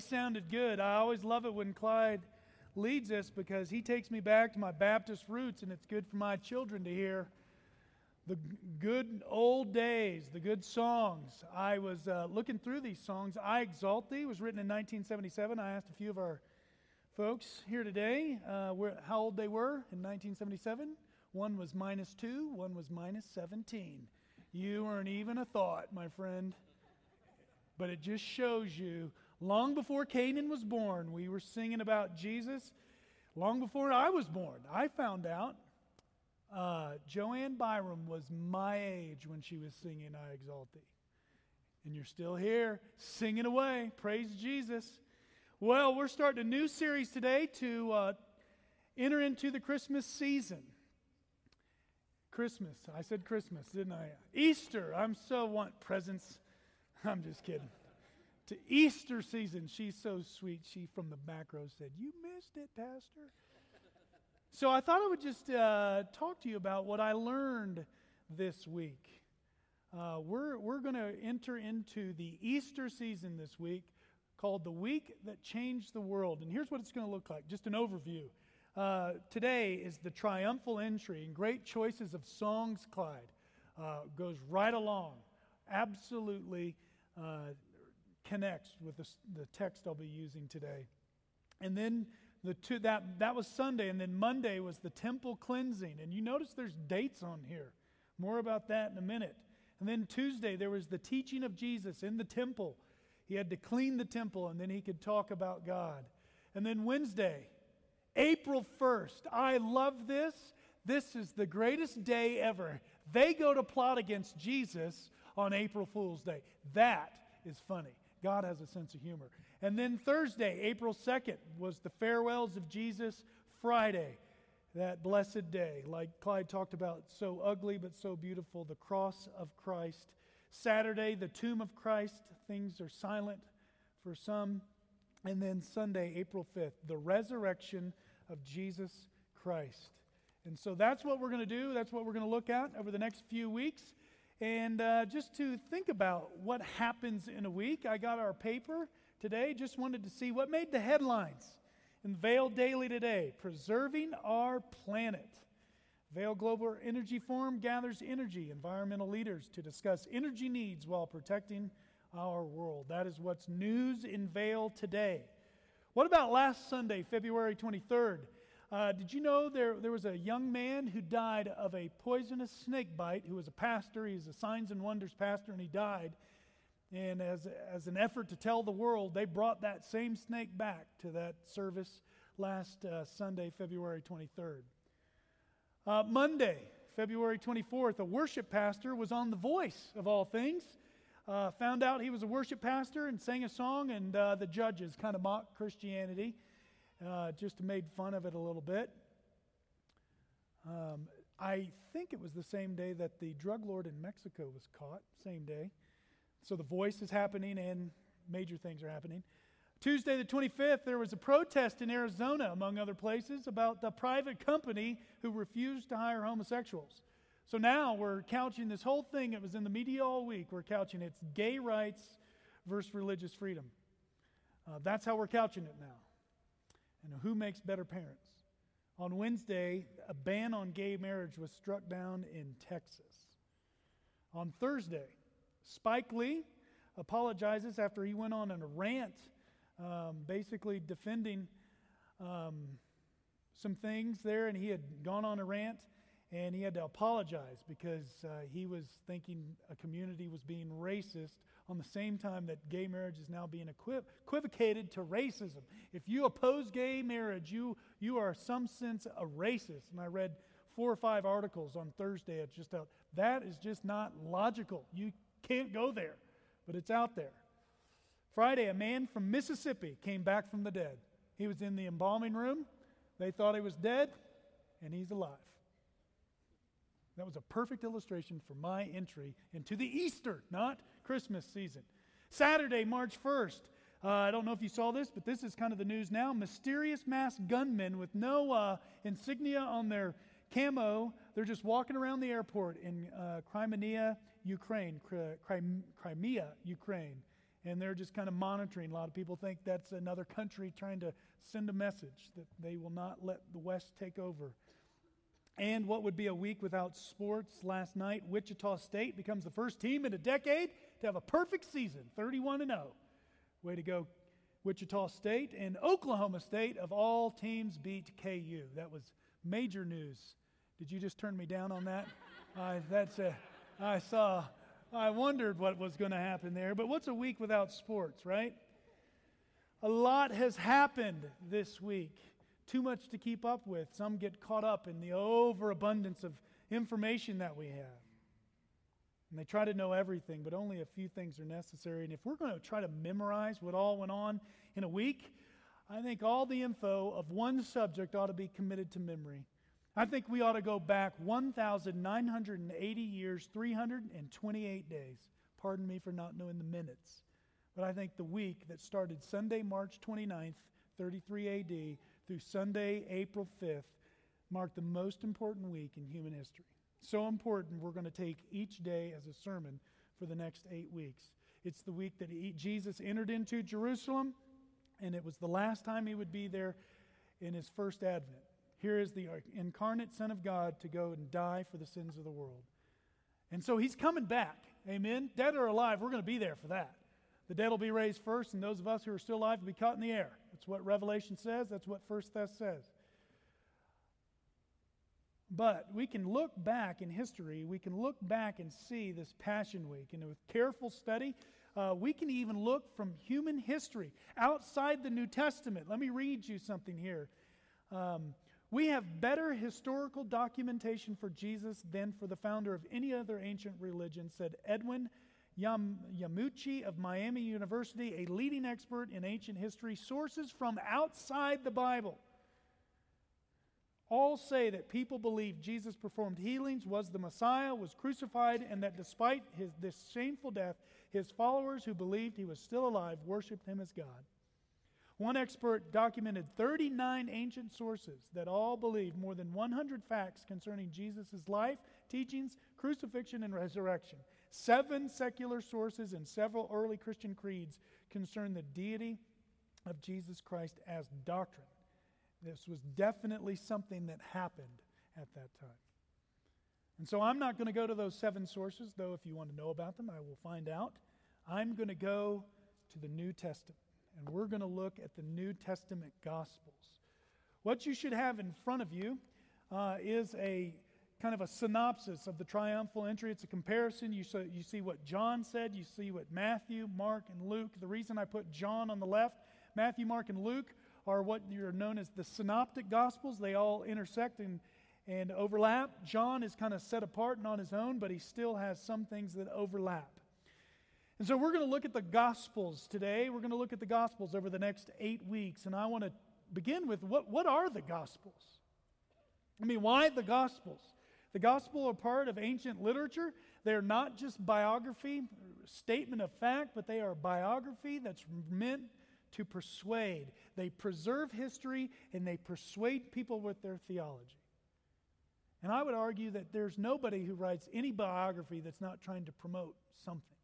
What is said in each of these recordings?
sounded good. I always love it when Clyde leads us because he takes me back to my Baptist roots, and it's good for my children to hear the good old days, the good songs. I was uh, looking through these songs. I Exalt Thee was written in 1977. I asked a few of our folks here today uh, where, how old they were in 1977. One was minus two, one was minus 17. You weren't even a thought, my friend. But it just shows you long before Canaan was born, we were singing about Jesus. Long before I was born, I found out uh, Joanne Byram was my age when she was singing I Exalt Thee. And you're still here singing away. Praise Jesus. Well, we're starting a new series today to uh, enter into the Christmas season. Christmas. I said Christmas, didn't I? Easter. I'm so want presents. I'm just kidding. To Easter season. She's so sweet. She from the back row said, You missed it, Pastor. So I thought I would just uh, talk to you about what I learned this week. Uh, we're we're going to enter into the Easter season this week called The Week That Changed the World. And here's what it's going to look like just an overview. Uh, today is the triumphal entry, and great choices of songs, Clyde. Uh, goes right along. Absolutely uh, connects with the, the text I'll be using today. And then the two, that, that was Sunday, and then Monday was the temple cleansing. And you notice there's dates on here. More about that in a minute. And then Tuesday, there was the teaching of Jesus in the temple. He had to clean the temple, and then he could talk about God. And then Wednesday, April 1st, I love this. This is the greatest day ever. They go to plot against Jesus on April Fool's Day. That is funny. God has a sense of humor. And then Thursday, April 2nd, was the farewells of Jesus. Friday, that blessed day, like Clyde talked about, so ugly but so beautiful, the cross of Christ. Saturday, the tomb of Christ. Things are silent for some. And then Sunday, April 5th, the resurrection of Jesus Christ. And so that's what we're going to do. That's what we're going to look at over the next few weeks. And uh, just to think about what happens in a week, I got our paper today. Just wanted to see what made the headlines in Vail Daily today Preserving Our Planet. Vail Global Energy Forum gathers energy, environmental leaders to discuss energy needs while protecting our world. That is what's news in Vail today. What about last Sunday, February 23rd? Uh, did you know there, there was a young man who died of a poisonous snake bite who was a pastor? He was a Signs and Wonders pastor, and he died. And as, as an effort to tell the world, they brought that same snake back to that service last uh, Sunday, February 23rd. Uh, Monday, February 24th, a worship pastor was on The Voice, of all things. Uh, found out he was a worship pastor and sang a song, and uh, the judges kind of mocked Christianity, uh, just made fun of it a little bit. Um, I think it was the same day that the drug lord in Mexico was caught, same day. So the voice is happening and major things are happening. Tuesday, the 25th, there was a protest in Arizona, among other places, about the private company who refused to hire homosexuals. So now we're couching this whole thing It was in the media all week. We're couching it's gay rights versus religious freedom. Uh, that's how we're couching it now. And who makes better parents? On Wednesday, a ban on gay marriage was struck down in Texas. On Thursday, Spike Lee apologizes after he went on a rant, um, basically defending um, some things there, and he had gone on a rant and he had to apologize because uh, he was thinking a community was being racist on the same time that gay marriage is now being equiv- equivocated to racism. If you oppose gay marriage, you, you are some sense a racist. And I read four or five articles on Thursday. It's just out. That is just not logical. You can't go there, but it's out there. Friday, a man from Mississippi came back from the dead. He was in the embalming room. They thought he was dead, and he's alive. That was a perfect illustration for my entry into the Easter, not Christmas season. Saturday, March 1st. Uh, I don't know if you saw this, but this is kind of the news now. Mysterious masked gunmen with no uh, insignia on their camo. They're just walking around the airport in uh, Crimea, Ukraine. Crimea, Ukraine. and they're just kind of monitoring. A lot of people think that's another country trying to send a message that they will not let the West take over. And what would be a week without sports last night? Wichita State becomes the first team in a decade to have a perfect season, 31 and 0. Way to go, Wichita State. And Oklahoma State, of all teams, beat KU. That was major news. Did you just turn me down on that? uh, that's a, I saw I wondered what was going to happen there. But what's a week without sports, right? A lot has happened this week. Too much to keep up with. Some get caught up in the overabundance of information that we have. And they try to know everything, but only a few things are necessary. And if we're going to try to memorize what all went on in a week, I think all the info of one subject ought to be committed to memory. I think we ought to go back 1,980 years, 328 days. Pardon me for not knowing the minutes. But I think the week that started Sunday, March 29th, 33 AD, through Sunday, April 5th, marked the most important week in human history. So important, we're going to take each day as a sermon for the next eight weeks. It's the week that he, Jesus entered into Jerusalem, and it was the last time he would be there in his first advent. Here is the uh, incarnate Son of God to go and die for the sins of the world. And so he's coming back. Amen. Dead or alive, we're going to be there for that. The dead will be raised first, and those of us who are still alive will be caught in the air. That's what Revelation says. That's what First Thess says. But we can look back in history, we can look back and see this Passion Week. And with careful study, uh, we can even look from human history outside the New Testament. Let me read you something here. Um, we have better historical documentation for Jesus than for the founder of any other ancient religion, said Edwin Yam- Yamauchi of Miami University, a leading expert in ancient history. Sources from outside the Bible all say that people believe Jesus performed healings, was the Messiah, was crucified, and that despite his, this shameful death, his followers who believed he was still alive worshiped him as God. One expert documented 39 ancient sources that all believed more than 100 facts concerning Jesus' life, teachings, crucifixion, and resurrection. Seven secular sources and several early Christian creeds concern the deity of Jesus Christ as doctrine. This was definitely something that happened at that time. And so I'm not going to go to those seven sources, though if you want to know about them, I will find out. I'm going to go to the New Testament and we're going to look at the New Testament Gospels. What you should have in front of you uh, is a kind of a synopsis of the triumphal entry. It's a comparison. You, you see what John said, you see what Matthew, Mark, and Luke. The reason I put John on the left, Matthew, Mark, and Luke are what are known as the synoptic gospels. They all intersect and, and overlap. John is kind of set apart and on his own, but he still has some things that overlap. And so we're going to look at the Gospels today. We're going to look at the Gospels over the next eight weeks. And I want to begin with what, what are the Gospels? I mean, why the Gospels? The Gospel are part of ancient literature. They're not just biography, statement of fact, but they are biography that's meant to persuade. They preserve history and they persuade people with their theology. And I would argue that there's nobody who writes any biography that's not trying to promote something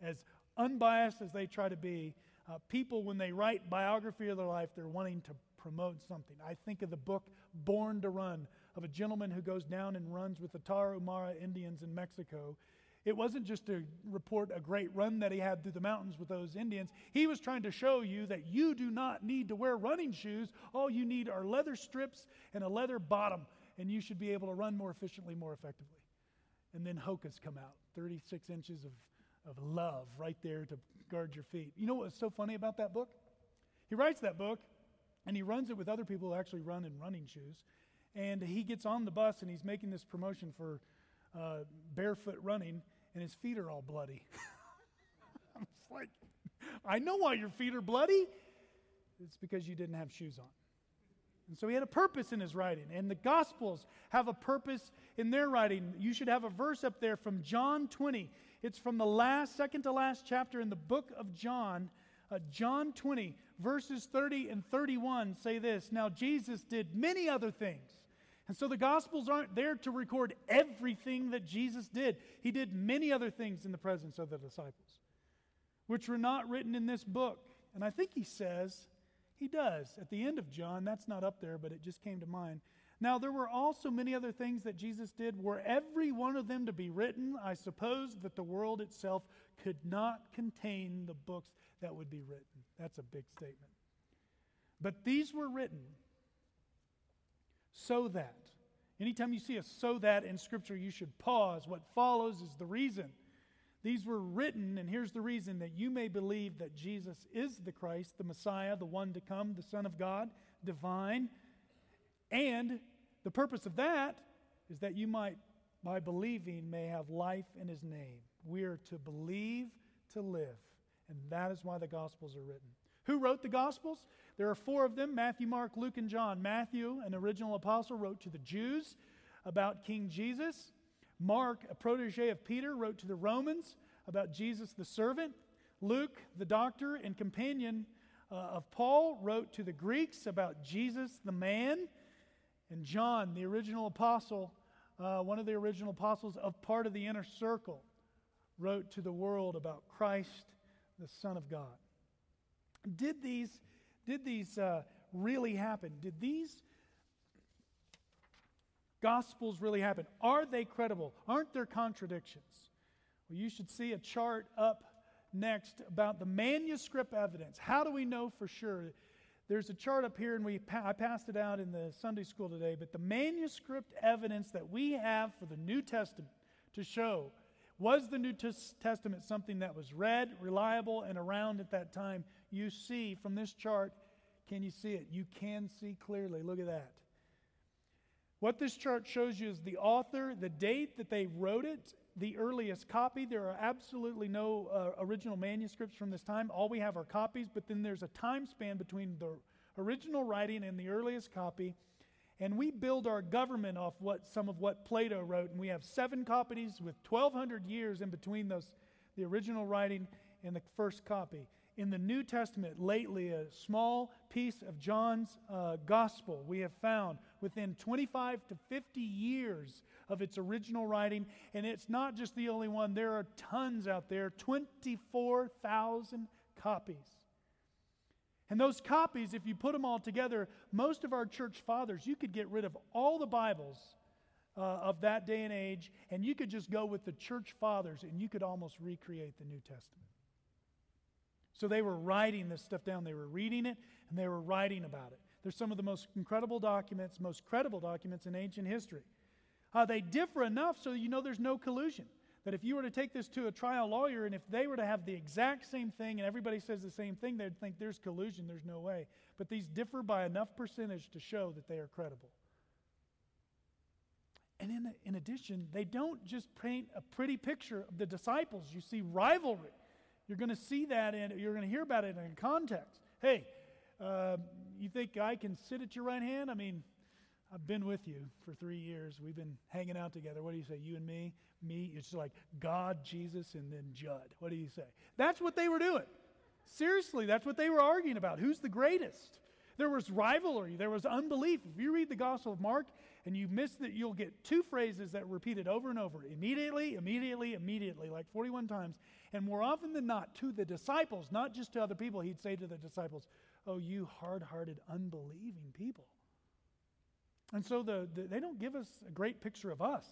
as unbiased as they try to be, uh, people, when they write biography of their life, they're wanting to promote something. I think of the book Born to Run of a gentleman who goes down and runs with the Tarahumara Indians in Mexico. It wasn't just to report a great run that he had through the mountains with those Indians. He was trying to show you that you do not need to wear running shoes. All you need are leather strips and a leather bottom, and you should be able to run more efficiently, more effectively. And then Hoka's come out 36 inches of of love right there to guard your feet. You know what's so funny about that book? He writes that book and he runs it with other people who actually run in running shoes. And he gets on the bus and he's making this promotion for uh, barefoot running, and his feet are all bloody. I'm like, I know why your feet are bloody. It's because you didn't have shoes on. And so he had a purpose in his writing. And the Gospels have a purpose in their writing. You should have a verse up there from John 20. It's from the last, second to last chapter in the book of John. Uh, John 20, verses 30 and 31 say this Now, Jesus did many other things. And so the Gospels aren't there to record everything that Jesus did. He did many other things in the presence of the disciples. which were not written in this book. And I think he says, he does. At the end of John, that's not up there, but it just came to mind. Now, there were also many other things that Jesus did. Were every one of them to be written, I suppose that the world itself could not contain the books that would be written. That's a big statement. But these were written so that. Anytime you see a so that in Scripture, you should pause. What follows is the reason. These were written, and here's the reason that you may believe that Jesus is the Christ, the Messiah, the one to come, the Son of God, divine. And the purpose of that is that you might, by believing, may have life in his name. We are to believe to live. And that is why the Gospels are written. Who wrote the Gospels? There are four of them Matthew, Mark, Luke, and John. Matthew, an original apostle, wrote to the Jews about King Jesus. Mark, a protege of Peter, wrote to the Romans about Jesus the servant. Luke, the doctor and companion uh, of Paul, wrote to the Greeks about Jesus the man. And John, the original apostle, uh, one of the original apostles of part of the inner circle, wrote to the world about Christ, the Son of God. Did these, did these uh, really happen? Did these gospels really happen? Are they credible? Aren't there contradictions? Well, you should see a chart up next about the manuscript evidence. How do we know for sure? There's a chart up here, and we I passed it out in the Sunday school today. But the manuscript evidence that we have for the New Testament to show was the New Testament something that was read, reliable, and around at that time? You see from this chart, can you see it? You can see clearly. Look at that. What this chart shows you is the author, the date that they wrote it, the earliest copy. There are absolutely no uh, original manuscripts from this time. All we have are copies, but then there's a time span between the original writing and the earliest copy. And we build our government off what some of what Plato wrote, and we have seven copies with 1,200 years in between those, the original writing and the first copy in the New Testament lately a small piece of John's uh, gospel we have found within 25 to 50 years of its original writing. And it's not just the only one, there are tons out there 24,000 copies. And those copies, if you put them all together, most of our church fathers, you could get rid of all the Bibles uh, of that day and age, and you could just go with the church fathers and you could almost recreate the New Testament. So they were writing this stuff down. They were reading it and they were writing about it. They're some of the most incredible documents, most credible documents in ancient history. Uh, they differ enough so you know there's no collusion. That if you were to take this to a trial lawyer and if they were to have the exact same thing and everybody says the same thing, they'd think there's collusion, there's no way. But these differ by enough percentage to show that they are credible. And in, in addition, they don't just paint a pretty picture of the disciples. You see rivalry. You're going to see that and you're going to hear about it in context. Hey, uh, you think I can sit at your right hand? I mean, I've been with you for three years. We've been hanging out together. What do you say? You and me? Me? It's like God, Jesus, and then Judd. What do you say? That's what they were doing. Seriously, that's what they were arguing about. Who's the greatest? There was rivalry, there was unbelief. If you read the Gospel of Mark and you miss that, you'll get two phrases that repeated over and over immediately, immediately, immediately, like 41 times. And more often than not, to the disciples, not just to other people, he'd say to the disciples, Oh, you hard hearted, unbelieving people. And so the, the, they don't give us a great picture of us.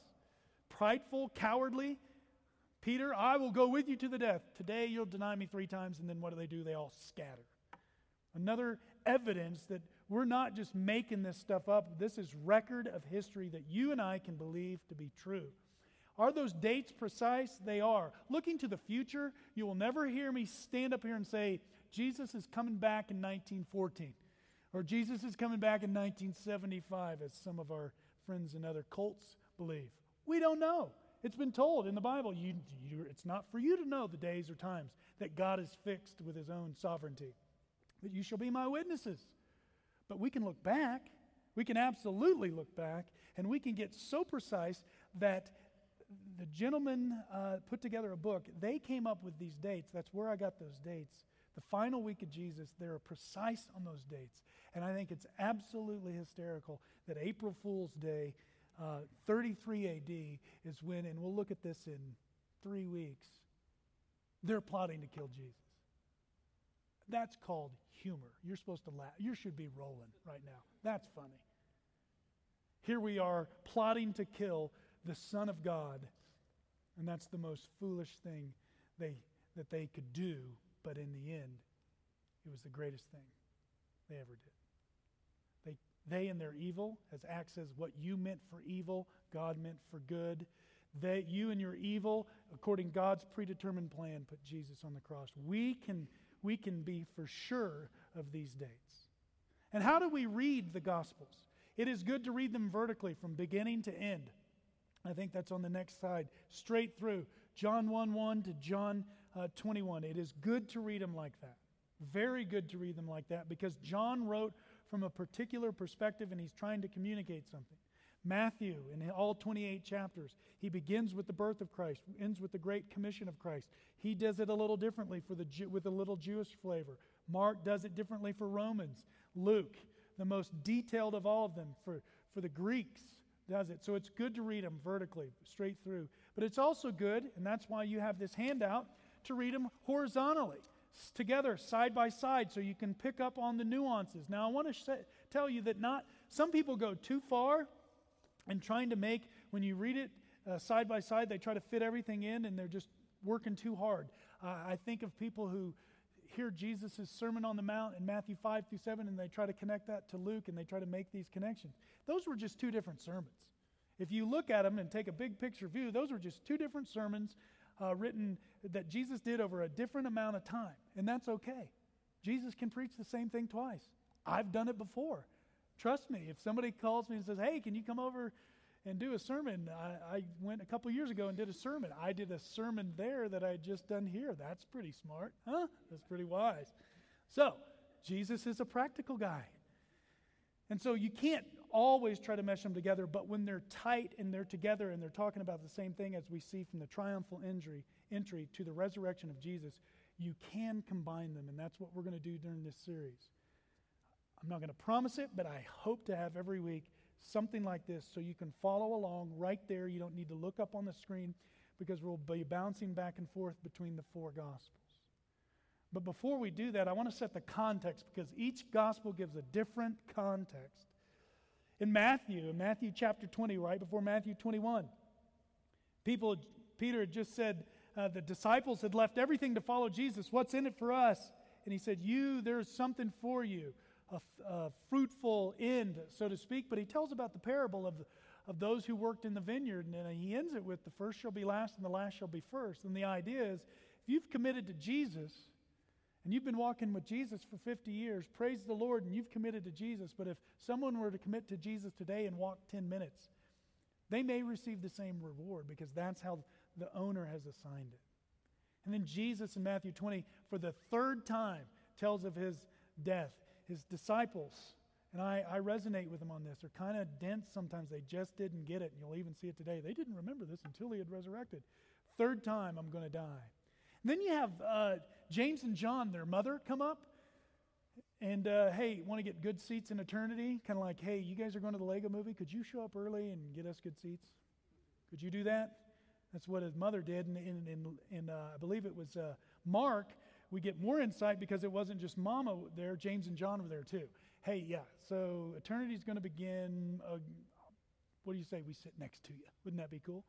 Prideful, cowardly. Peter, I will go with you to the death. Today you'll deny me three times. And then what do they do? They all scatter. Another evidence that we're not just making this stuff up. This is record of history that you and I can believe to be true. Are those dates precise? They are. Looking to the future, you will never hear me stand up here and say, Jesus is coming back in 1914, or Jesus is coming back in 1975, as some of our friends in other cults believe. We don't know. It's been told in the Bible. You, you, it's not for you to know the days or times that God is fixed with his own sovereignty. But you shall be my witnesses. But we can look back. We can absolutely look back, and we can get so precise that the gentleman uh, put together a book. They came up with these dates. That's where I got those dates. The final week of Jesus, they're precise on those dates. And I think it's absolutely hysterical that April Fool's Day, uh, 33 AD, is when, and we'll look at this in three weeks, they're plotting to kill Jesus. That's called humor. You're supposed to laugh. You should be rolling right now. That's funny. Here we are plotting to kill the Son of God, and that's the most foolish thing they, that they could do, but in the end, it was the greatest thing they ever did. They, they in their evil, as Acts says, what you meant for evil, God meant for good. They, you and your evil, according God's predetermined plan, put Jesus on the cross. We can, we can be for sure of these dates. And how do we read the Gospels? It is good to read them vertically from beginning to end. I think that's on the next slide, straight through John 1 1 to John uh, 21. It is good to read them like that. Very good to read them like that because John wrote from a particular perspective and he's trying to communicate something. Matthew, in all 28 chapters, he begins with the birth of Christ, ends with the great commission of Christ. He does it a little differently for the with a little Jewish flavor. Mark does it differently for Romans. Luke, the most detailed of all of them for, for the Greeks, does it. So it's good to read them vertically, straight through. But it's also good, and that's why you have this handout, to read them horizontally, together, side by side, so you can pick up on the nuances. Now, I want to sh- tell you that not some people go too far and trying to make, when you read it uh, side by side, they try to fit everything in and they're just working too hard. Uh, I think of people who hear Jesus' Sermon on the Mount in Matthew 5 through 7 and they try to connect that to Luke and they try to make these connections. Those were just two different sermons. If you look at them and take a big picture view, those were just two different sermons uh, written that Jesus did over a different amount of time. And that's okay. Jesus can preach the same thing twice. I've done it before. Trust me, if somebody calls me and says, Hey, can you come over and do a sermon? I, I went a couple years ago and did a sermon. I did a sermon there that I had just done here. That's pretty smart, huh? That's pretty wise. So, Jesus is a practical guy. And so you can't always try to mesh them together, but when they're tight and they're together and they're talking about the same thing as we see from the triumphal entry, entry to the resurrection of Jesus, you can combine them. And that's what we're going to do during this series. I'm not going to promise it, but I hope to have every week something like this so you can follow along right there. You don't need to look up on the screen because we'll be bouncing back and forth between the four Gospels. But before we do that, I want to set the context because each Gospel gives a different context. In Matthew, in Matthew chapter 20, right before Matthew 21, people, Peter had just said, uh, the disciples had left everything to follow Jesus. What's in it for us? And he said, You, there's something for you a, a fruitful end, so to speak. But he tells about the parable of, of those who worked in the vineyard, and then he ends it with the first shall be last and the last shall be first. And the idea is if you've committed to Jesus, and you've been walking with Jesus for 50 years, praise the Lord, and you've committed to Jesus. But if someone were to commit to Jesus today and walk 10 minutes, they may receive the same reward because that's how the owner has assigned it. And then Jesus in Matthew 20, for the third time, tells of his death his disciples, and I, I resonate with them on this, are kind of dense sometimes. They just didn't get it. And you'll even see it today. They didn't remember this until he had resurrected. Third time, I'm going to die. And then you have uh, James and John, their mother, come up. And uh, hey, want to get good seats in eternity? Kind of like, hey, you guys are going to the Lego movie. Could you show up early and get us good seats? Could you do that? That's what his mother did. And, and, and, and uh, I believe it was uh, Mark we get more insight because it wasn't just Mama there, James and John were there too. Hey, yeah, so eternity is going to begin. Uh, what do you say? We sit next to you. Wouldn't that be cool?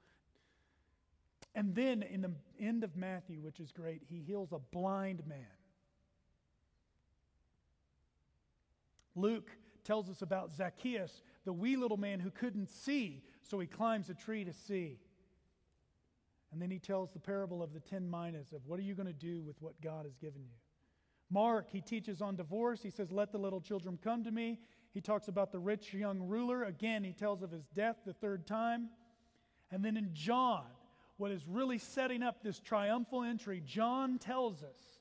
And then in the end of Matthew, which is great, he heals a blind man. Luke tells us about Zacchaeus, the wee little man who couldn't see, so he climbs a tree to see. And then he tells the parable of the 10 minas of what are you going to do with what God has given you. Mark, he teaches on divorce. He says, Let the little children come to me. He talks about the rich young ruler. Again, he tells of his death the third time. And then in John, what is really setting up this triumphal entry, John tells us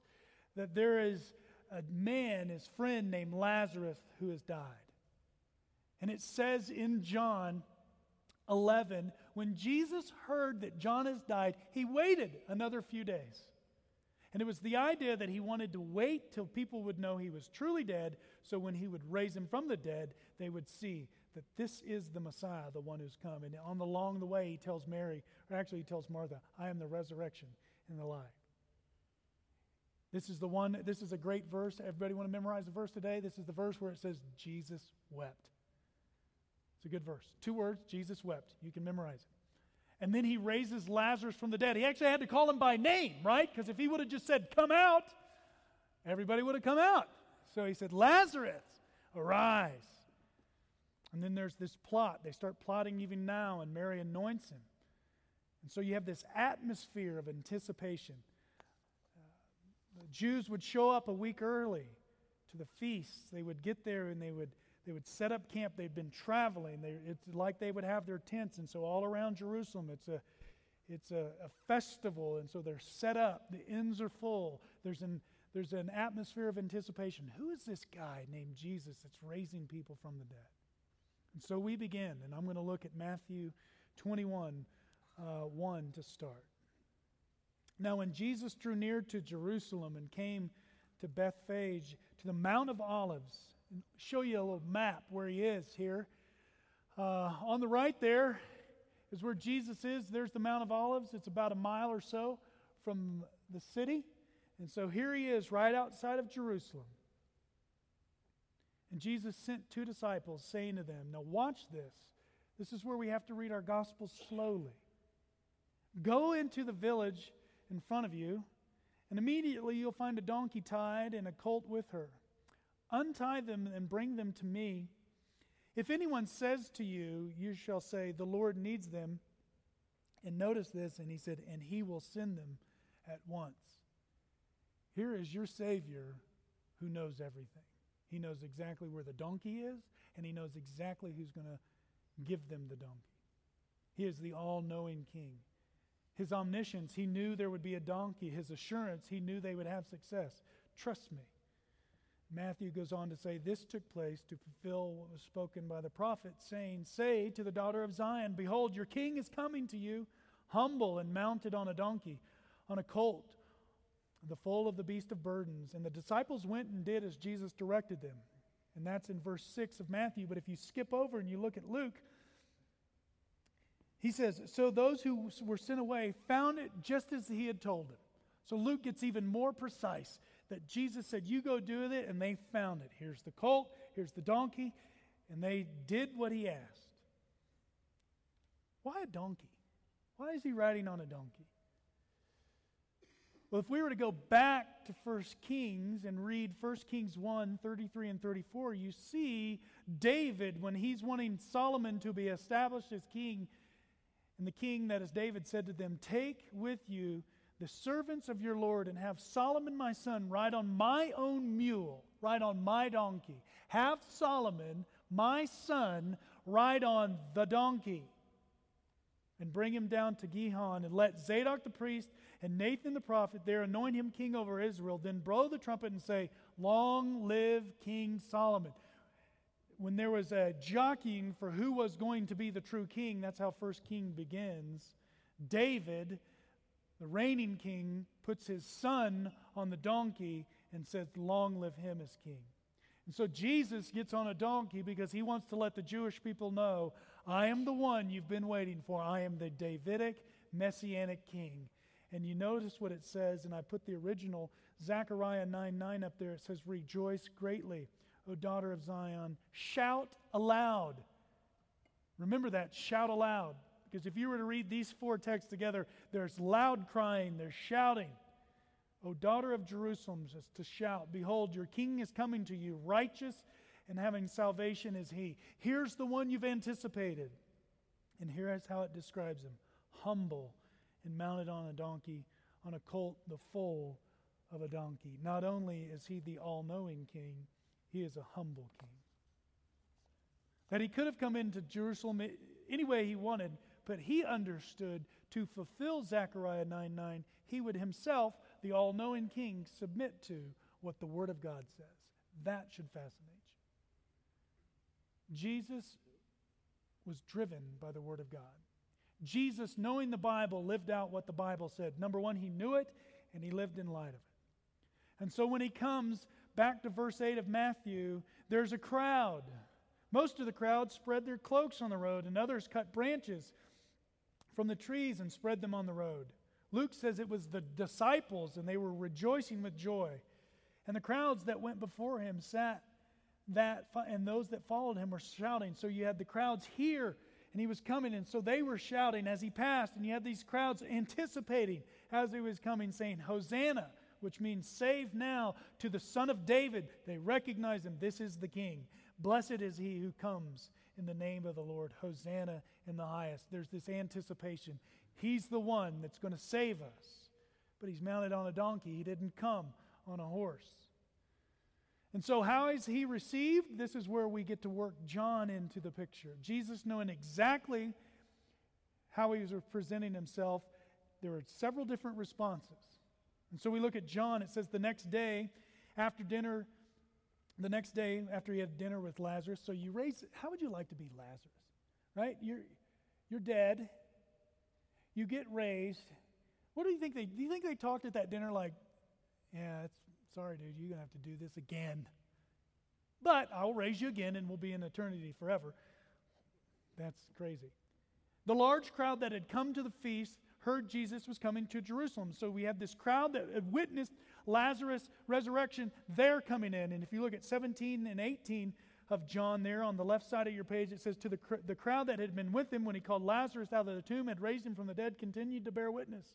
that there is a man, his friend named Lazarus, who has died. And it says in John 11, when Jesus heard that John has died, he waited another few days. And it was the idea that he wanted to wait till people would know he was truly dead, so when he would raise him from the dead, they would see that this is the Messiah, the one who's come. And on the long the way, he tells Mary, or actually he tells Martha, I am the resurrection and the life. This is the one, this is a great verse. Everybody want to memorize the verse today? This is the verse where it says, Jesus wept. It's a good verse. Two words, Jesus wept. You can memorize it. And then he raises Lazarus from the dead. He actually had to call him by name, right? Because if he would have just said, Come out, everybody would have come out. So he said, Lazarus, arise. And then there's this plot. They start plotting even now, and Mary anoints him. And so you have this atmosphere of anticipation. Uh, the Jews would show up a week early to the feasts. They would get there and they would they would set up camp. They'd been traveling. They, it's like they would have their tents. And so all around Jerusalem, it's a, it's a, a festival. And so they're set up. The inns are full. There's an, there's an atmosphere of anticipation. Who is this guy named Jesus that's raising people from the dead? And so we begin. And I'm going to look at Matthew 21, uh, 1 to start. Now, when Jesus drew near to Jerusalem and came to Bethphage, to the Mount of Olives, show you a little map where he is here. Uh, on the right there is where Jesus is. There's the Mount of Olives. It's about a mile or so from the city. And so here he is right outside of Jerusalem. And Jesus sent two disciples, saying to them, Now watch this. This is where we have to read our gospel slowly. Go into the village in front of you, and immediately you'll find a donkey tied and a colt with her. Untie them and bring them to me. If anyone says to you, you shall say, The Lord needs them. And notice this, and he said, And he will send them at once. Here is your Savior who knows everything. He knows exactly where the donkey is, and he knows exactly who's going to give them the donkey. He is the all knowing king. His omniscience, he knew there would be a donkey. His assurance, he knew they would have success. Trust me. Matthew goes on to say, This took place to fulfill what was spoken by the prophet, saying, Say to the daughter of Zion, Behold, your king is coming to you, humble and mounted on a donkey, on a colt, the foal of the beast of burdens. And the disciples went and did as Jesus directed them. And that's in verse 6 of Matthew. But if you skip over and you look at Luke, he says, So those who were sent away found it just as he had told them. So Luke gets even more precise that Jesus said, You go do with it, and they found it. Here's the colt, here's the donkey, and they did what he asked. Why a donkey? Why is he riding on a donkey? Well, if we were to go back to 1 Kings and read 1 Kings 1 33 and 34, you see David, when he's wanting Solomon to be established as king, and the king that is David said to them, Take with you the servants of your Lord and have Solomon my son ride on my own mule, ride on my donkey. Have Solomon my son ride on the donkey and bring him down to Gihon and let Zadok the priest and Nathan the prophet there anoint him king over Israel. Then blow the trumpet and say, Long live King Solomon. When there was a jockeying for who was going to be the true king, that's how First King begins. David the reigning king puts his son on the donkey and says, Long live him as king. And so Jesus gets on a donkey because he wants to let the Jewish people know, I am the one you've been waiting for. I am the Davidic messianic king. And you notice what it says, and I put the original Zechariah 9 9 up there. It says, Rejoice greatly, O daughter of Zion. Shout aloud. Remember that, shout aloud. Because if you were to read these four texts together, there's loud crying, there's shouting. O daughter of Jerusalem, just to shout, Behold, your king is coming to you, righteous and having salvation is he. Here's the one you've anticipated. And here is how it describes him humble and mounted on a donkey, on a colt, the foal of a donkey. Not only is he the all knowing king, he is a humble king. That he could have come into Jerusalem any way he wanted, but he understood to fulfill Zechariah 9 9, he would himself, the all knowing king, submit to what the Word of God says. That should fascinate you. Jesus was driven by the Word of God. Jesus, knowing the Bible, lived out what the Bible said. Number one, he knew it and he lived in light of it. And so when he comes back to verse 8 of Matthew, there's a crowd. Most of the crowd spread their cloaks on the road, and others cut branches from the trees and spread them on the road. Luke says it was the disciples, and they were rejoicing with joy. And the crowds that went before him sat that, and those that followed him were shouting. So you had the crowds here, and he was coming, and so they were shouting as he passed, and you had these crowds anticipating as he was coming, saying, Hosanna, which means save now to the Son of David. They recognize him. This is the King. Blessed is he who comes in the name of the Lord. Hosanna in the highest. There's this anticipation. He's the one that's going to save us. But he's mounted on a donkey. He didn't come on a horse. And so, how is he received? This is where we get to work John into the picture. Jesus knowing exactly how he was presenting himself, there were several different responses. And so we look at John. It says the next day, after dinner, the next day after he had dinner with Lazarus. So you raise, how would you like to be Lazarus? Right? You're, you're dead. You get raised. What do you think they, do you think they talked at that dinner like, yeah, it's, sorry, dude, you're going to have to do this again. But I'll raise you again and we'll be in eternity forever. That's crazy. The large crowd that had come to the feast heard Jesus was coming to Jerusalem. So we have this crowd that had witnessed Lazarus' resurrection. They're coming in. And if you look at 17 and 18 of John there on the left side of your page, it says, To the, cr- the crowd that had been with him when he called Lazarus out of the tomb, had raised him from the dead, continued to bear witness.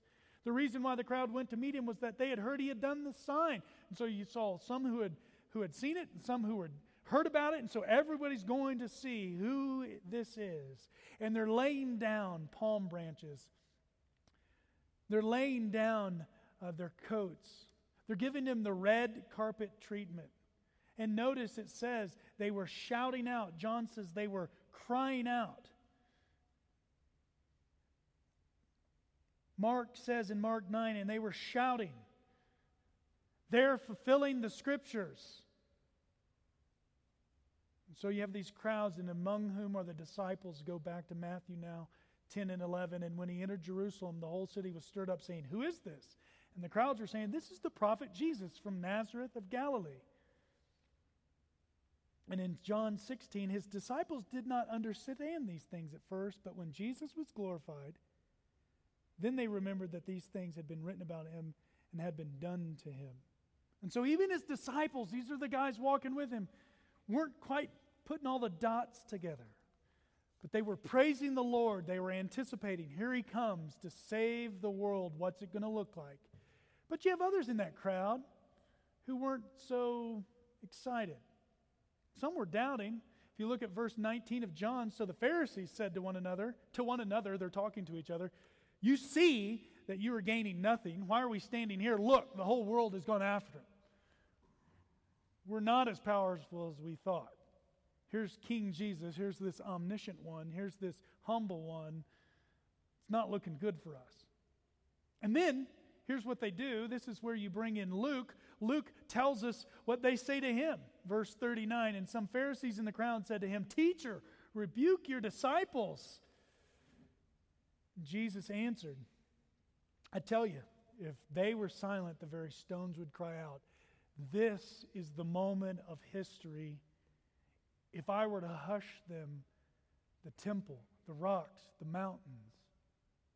The reason why the crowd went to meet him was that they had heard he had done the sign. And so you saw some who had, who had seen it and some who had heard about it. And so everybody's going to see who this is. And they're laying down palm branches they're laying down uh, their coats. They're giving them the red carpet treatment. And notice it says they were shouting out. John says they were crying out. Mark says in Mark 9, and they were shouting. They're fulfilling the scriptures. And so you have these crowds, and among whom are the disciples. Go back to Matthew now. 10 and 11. And when he entered Jerusalem, the whole city was stirred up, saying, Who is this? And the crowds were saying, This is the prophet Jesus from Nazareth of Galilee. And in John 16, his disciples did not understand these things at first, but when Jesus was glorified, then they remembered that these things had been written about him and had been done to him. And so, even his disciples, these are the guys walking with him, weren't quite putting all the dots together. But they were praising the Lord. They were anticipating, here he comes to save the world. What's it going to look like? But you have others in that crowd who weren't so excited. Some were doubting. If you look at verse 19 of John, so the Pharisees said to one another, to one another, they're talking to each other, You see that you are gaining nothing. Why are we standing here? Look, the whole world has gone after him. We're not as powerful as we thought. Here's King Jesus. Here's this omniscient one. Here's this humble one. It's not looking good for us. And then, here's what they do. This is where you bring in Luke. Luke tells us what they say to him. Verse 39 And some Pharisees in the crowd said to him, Teacher, rebuke your disciples. Jesus answered, I tell you, if they were silent, the very stones would cry out. This is the moment of history if I were to hush them, the temple, the rocks, the mountains,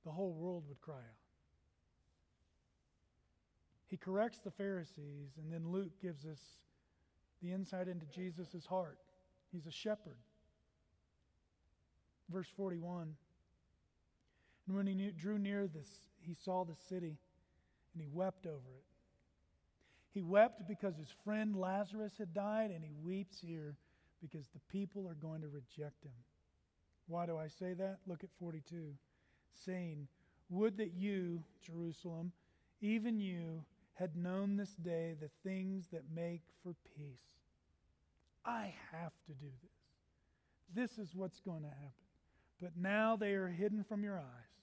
the whole world would cry out. He corrects the Pharisees, and then Luke gives us the insight into Jesus' heart. He's a shepherd. Verse 41 And when he knew, drew near this, he saw the city, and he wept over it. He wept because his friend Lazarus had died, and he weeps here because the people are going to reject him. Why do I say that? Look at 42. Saying, Would that you, Jerusalem, even you, had known this day the things that make for peace. I have to do this. This is what's going to happen. But now they are hidden from your eyes.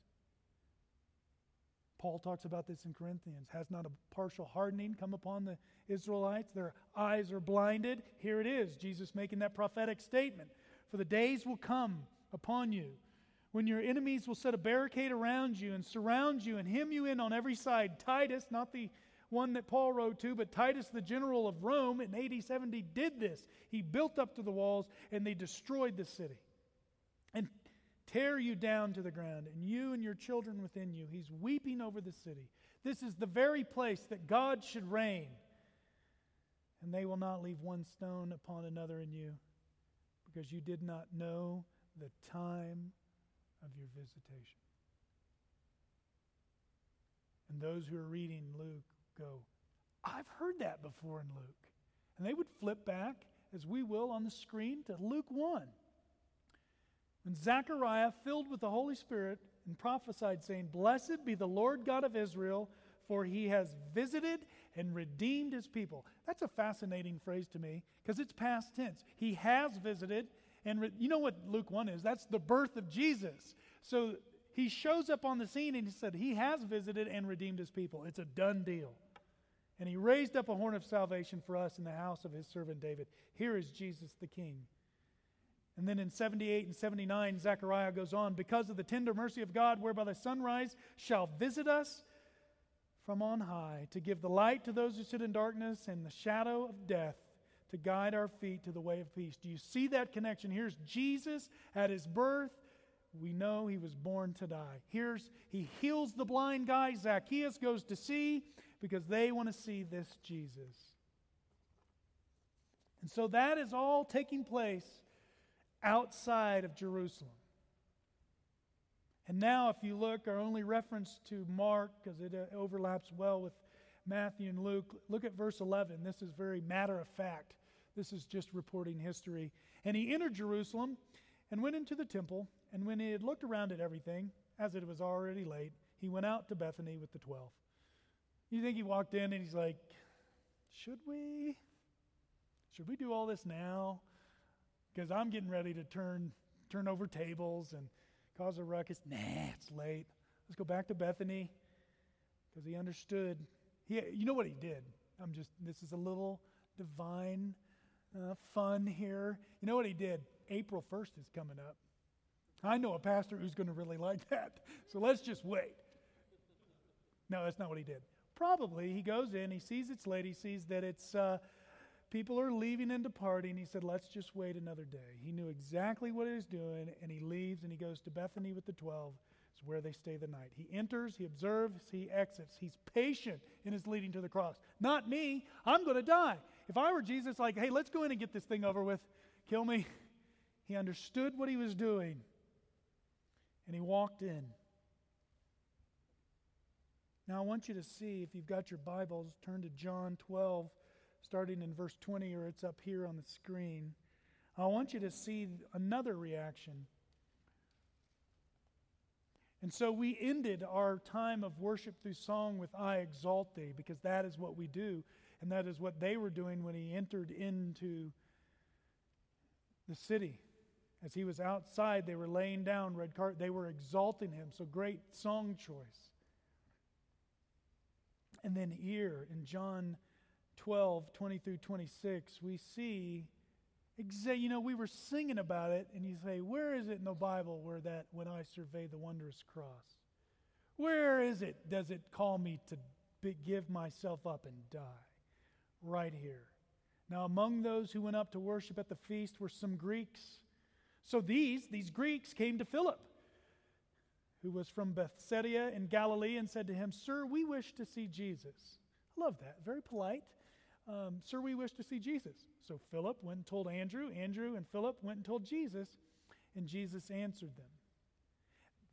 Paul talks about this in Corinthians. Has not a partial hardening come upon the Israelites? Their eyes are blinded. Here it is, Jesus making that prophetic statement. For the days will come upon you when your enemies will set a barricade around you and surround you and hem you in on every side. Titus, not the one that Paul wrote to, but Titus, the general of Rome in AD 70, did this. He built up to the walls and they destroyed the city. And tear you down to the ground, and you and your children within you. He's weeping over the city. This is the very place that God should reign. And they will not leave one stone upon another in you, because you did not know the time of your visitation. And those who are reading Luke go, I've heard that before in Luke. And they would flip back, as we will on the screen, to Luke 1. When Zechariah, filled with the Holy Spirit, and prophesied, saying, Blessed be the Lord God of Israel, for he has visited and redeemed his people. That's a fascinating phrase to me because it's past tense. He has visited, and re- you know what Luke 1 is? That's the birth of Jesus. So he shows up on the scene and he said, He has visited and redeemed his people. It's a done deal. And he raised up a horn of salvation for us in the house of his servant David. Here is Jesus the King. And then in 78 and 79, Zechariah goes on, Because of the tender mercy of God, whereby the sunrise shall visit us from on high, to give the light to those who sit in darkness and the shadow of death, to guide our feet to the way of peace. Do you see that connection? Here's Jesus at his birth. We know he was born to die. Here's he heals the blind guy. Zacchaeus goes to see because they want to see this Jesus. And so that is all taking place outside of Jerusalem. And now, if you look, our only reference to Mark, because it uh, overlaps well with Matthew and Luke, look at verse 11. This is very matter of fact. This is just reporting history. And he entered Jerusalem and went into the temple. And when he had looked around at everything, as it was already late, he went out to Bethany with the twelve. You think he walked in and he's like, Should we? Should we do all this now? because I'm getting ready to turn turn over tables and cause a ruckus. Nah, it's late. Let's go back to Bethany because he understood. He, you know what he did? I'm just. This is a little divine uh, fun here. You know what he did? April 1st is coming up. I know a pastor who's going to really like that. So let's just wait. No, that's not what he did. Probably he goes in, he sees it's late, he sees that it's. Uh, People are leaving and departing. He said, Let's just wait another day. He knew exactly what he was doing, and he leaves and he goes to Bethany with the 12. It's where they stay the night. He enters, he observes, he exits. He's patient in his leading to the cross. Not me. I'm going to die. If I were Jesus, like, hey, let's go in and get this thing over with, kill me. He understood what he was doing, and he walked in. Now, I want you to see, if you've got your Bibles, turn to John 12 starting in verse 20, or it's up here on the screen. I want you to see another reaction. And so we ended our time of worship through song with I exalt thee, because that is what we do. And that is what they were doing when he entered into the city. As he was outside, they were laying down red carpet. They were exalting him. So great song choice. And then here in John 12, 20 through 26, we see, you know, we were singing about it, and you say, where is it in the Bible where that, when I survey the wondrous cross? Where is it, does it call me to give myself up and die? Right here. Now, among those who went up to worship at the feast were some Greeks. So these, these Greeks came to Philip, who was from Bethsaida in Galilee, and said to him, Sir, we wish to see Jesus. I love that. Very polite um, Sir, we wish to see Jesus. So Philip went and told Andrew. Andrew and Philip went and told Jesus, and Jesus answered them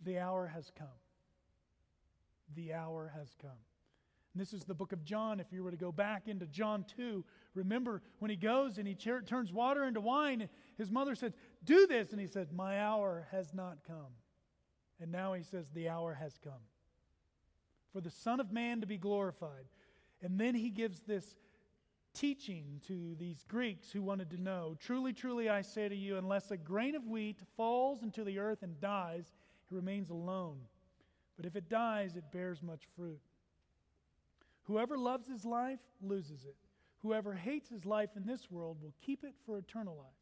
The hour has come. The hour has come. And this is the book of John. If you were to go back into John 2, remember when he goes and he turns water into wine, his mother said, Do this. And he said, My hour has not come. And now he says, The hour has come for the Son of Man to be glorified. And then he gives this teaching to these Greeks who wanted to know Truly, truly, I say to you, unless a grain of wheat falls into the earth and dies, it remains alone. But if it dies, it bears much fruit. Whoever loves his life loses it. Whoever hates his life in this world will keep it for eternal life.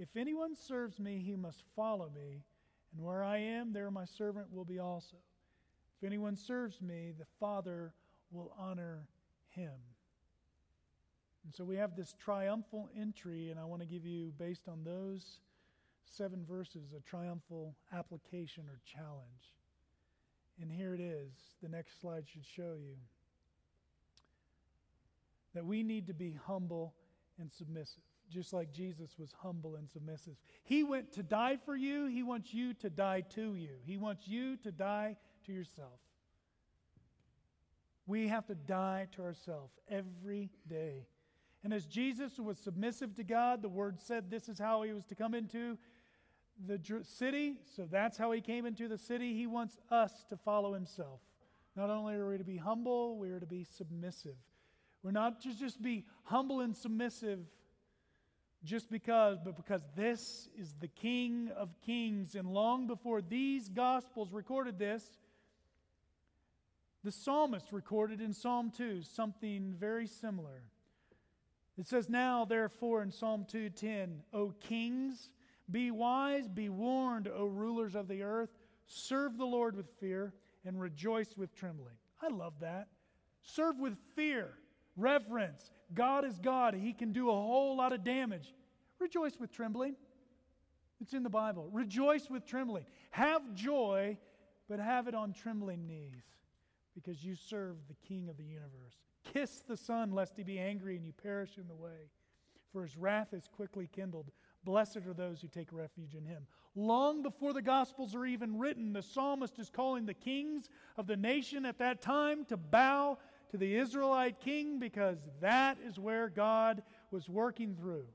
If anyone serves me, he must follow me, and where I am, there my servant will be also. If anyone serves me, the Father will honor him. And so we have this triumphal entry, and I want to give you, based on those seven verses, a triumphal application or challenge. And here it is. The next slide should show you that we need to be humble and submissive, just like Jesus was humble and submissive. He went to die for you, He wants you to die to you. He wants you to die to yourself. We have to die to ourselves every day. And as Jesus was submissive to God, the word said this is how he was to come into the city. So that's how he came into the city. He wants us to follow himself. Not only are we to be humble, we are to be submissive. We're not to just be humble and submissive just because, but because this is the King of Kings. And long before these Gospels recorded this, the psalmist recorded in Psalm 2 something very similar. It says, Now, therefore, in Psalm 2:10, O kings, be wise, be warned, O rulers of the earth, serve the Lord with fear and rejoice with trembling. I love that. Serve with fear, reverence. God is God, He can do a whole lot of damage. Rejoice with trembling. It's in the Bible. Rejoice with trembling. Have joy, but have it on trembling knees because you serve the King of the universe. Kiss the Son, lest he be angry and you perish in the way, for his wrath is quickly kindled. Blessed are those who take refuge in him. Long before the Gospels are even written, the psalmist is calling the kings of the nation at that time to bow to the Israelite king because that is where God was working through.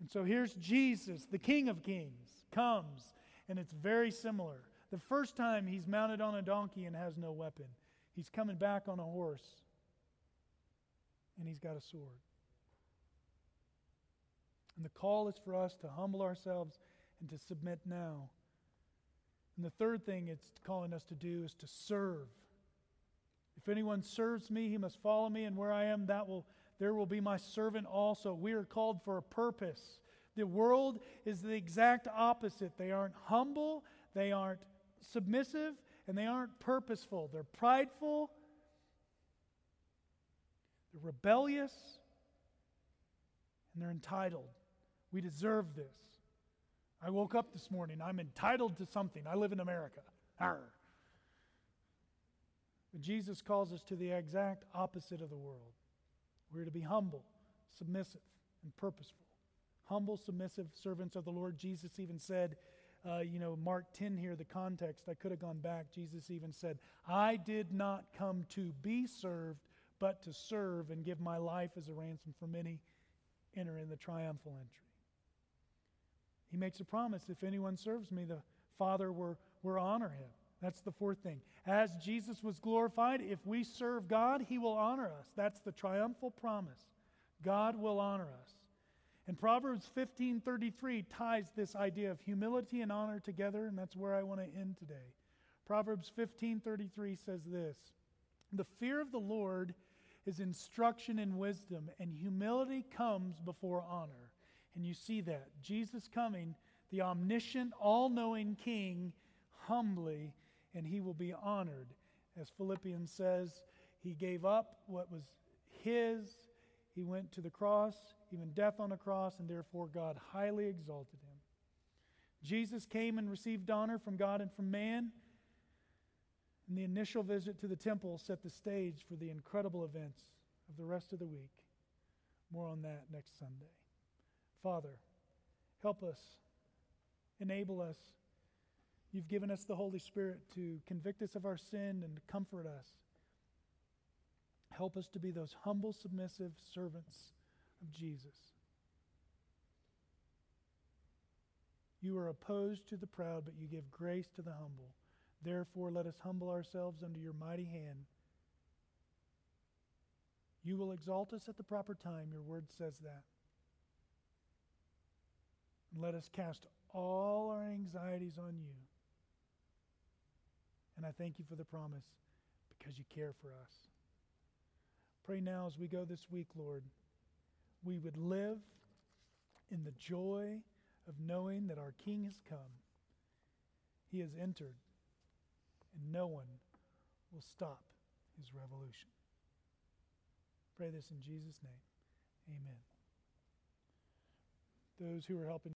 And so here's Jesus, the King of Kings, comes, and it's very similar. The first time he's mounted on a donkey and has no weapon, he's coming back on a horse and he's got a sword. And the call is for us to humble ourselves and to submit now. And the third thing it's calling us to do is to serve. If anyone serves me, he must follow me, and where I am, that will there will be my servant also. We are called for a purpose. The world is the exact opposite. They aren't humble, they aren't submissive, and they aren't purposeful. They're prideful, they're rebellious, and they're entitled. We deserve this. I woke up this morning. I'm entitled to something. I live in America. Arr. But Jesus calls us to the exact opposite of the world. We're to be humble, submissive, and purposeful. Humble, submissive servants of the Lord. Jesus even said, uh, you know, Mark 10 here, the context, I could have gone back. Jesus even said, I did not come to be served, but to serve and give my life as a ransom for many, enter in the triumphal entry. He makes a promise if anyone serves me, the Father will, will honor him. That's the fourth thing. As Jesus was glorified, if we serve God, he will honor us. That's the triumphal promise. God will honor us. And Proverbs 15:33 ties this idea of humility and honor together, and that's where I want to end today. Proverbs 15:33 says this: "The fear of the Lord is instruction in wisdom, and humility comes before honor." And you see that. Jesus coming, the omniscient, all knowing King, humbly, and he will be honored. As Philippians says, he gave up what was his, he went to the cross, even death on a cross, and therefore God highly exalted him. Jesus came and received honor from God and from man. And the initial visit to the temple set the stage for the incredible events of the rest of the week. More on that next Sunday. Father, help us, enable us. You've given us the Holy Spirit to convict us of our sin and to comfort us. Help us to be those humble, submissive servants of Jesus. You are opposed to the proud, but you give grace to the humble. Therefore, let us humble ourselves under your mighty hand. You will exalt us at the proper time. Your word says that. And let us cast all our anxieties on you. And I thank you for the promise because you care for us. Pray now as we go this week, Lord, we would live in the joy of knowing that our King has come. He has entered, and no one will stop his revolution. Pray this in Jesus' name. Amen. Those who are helping.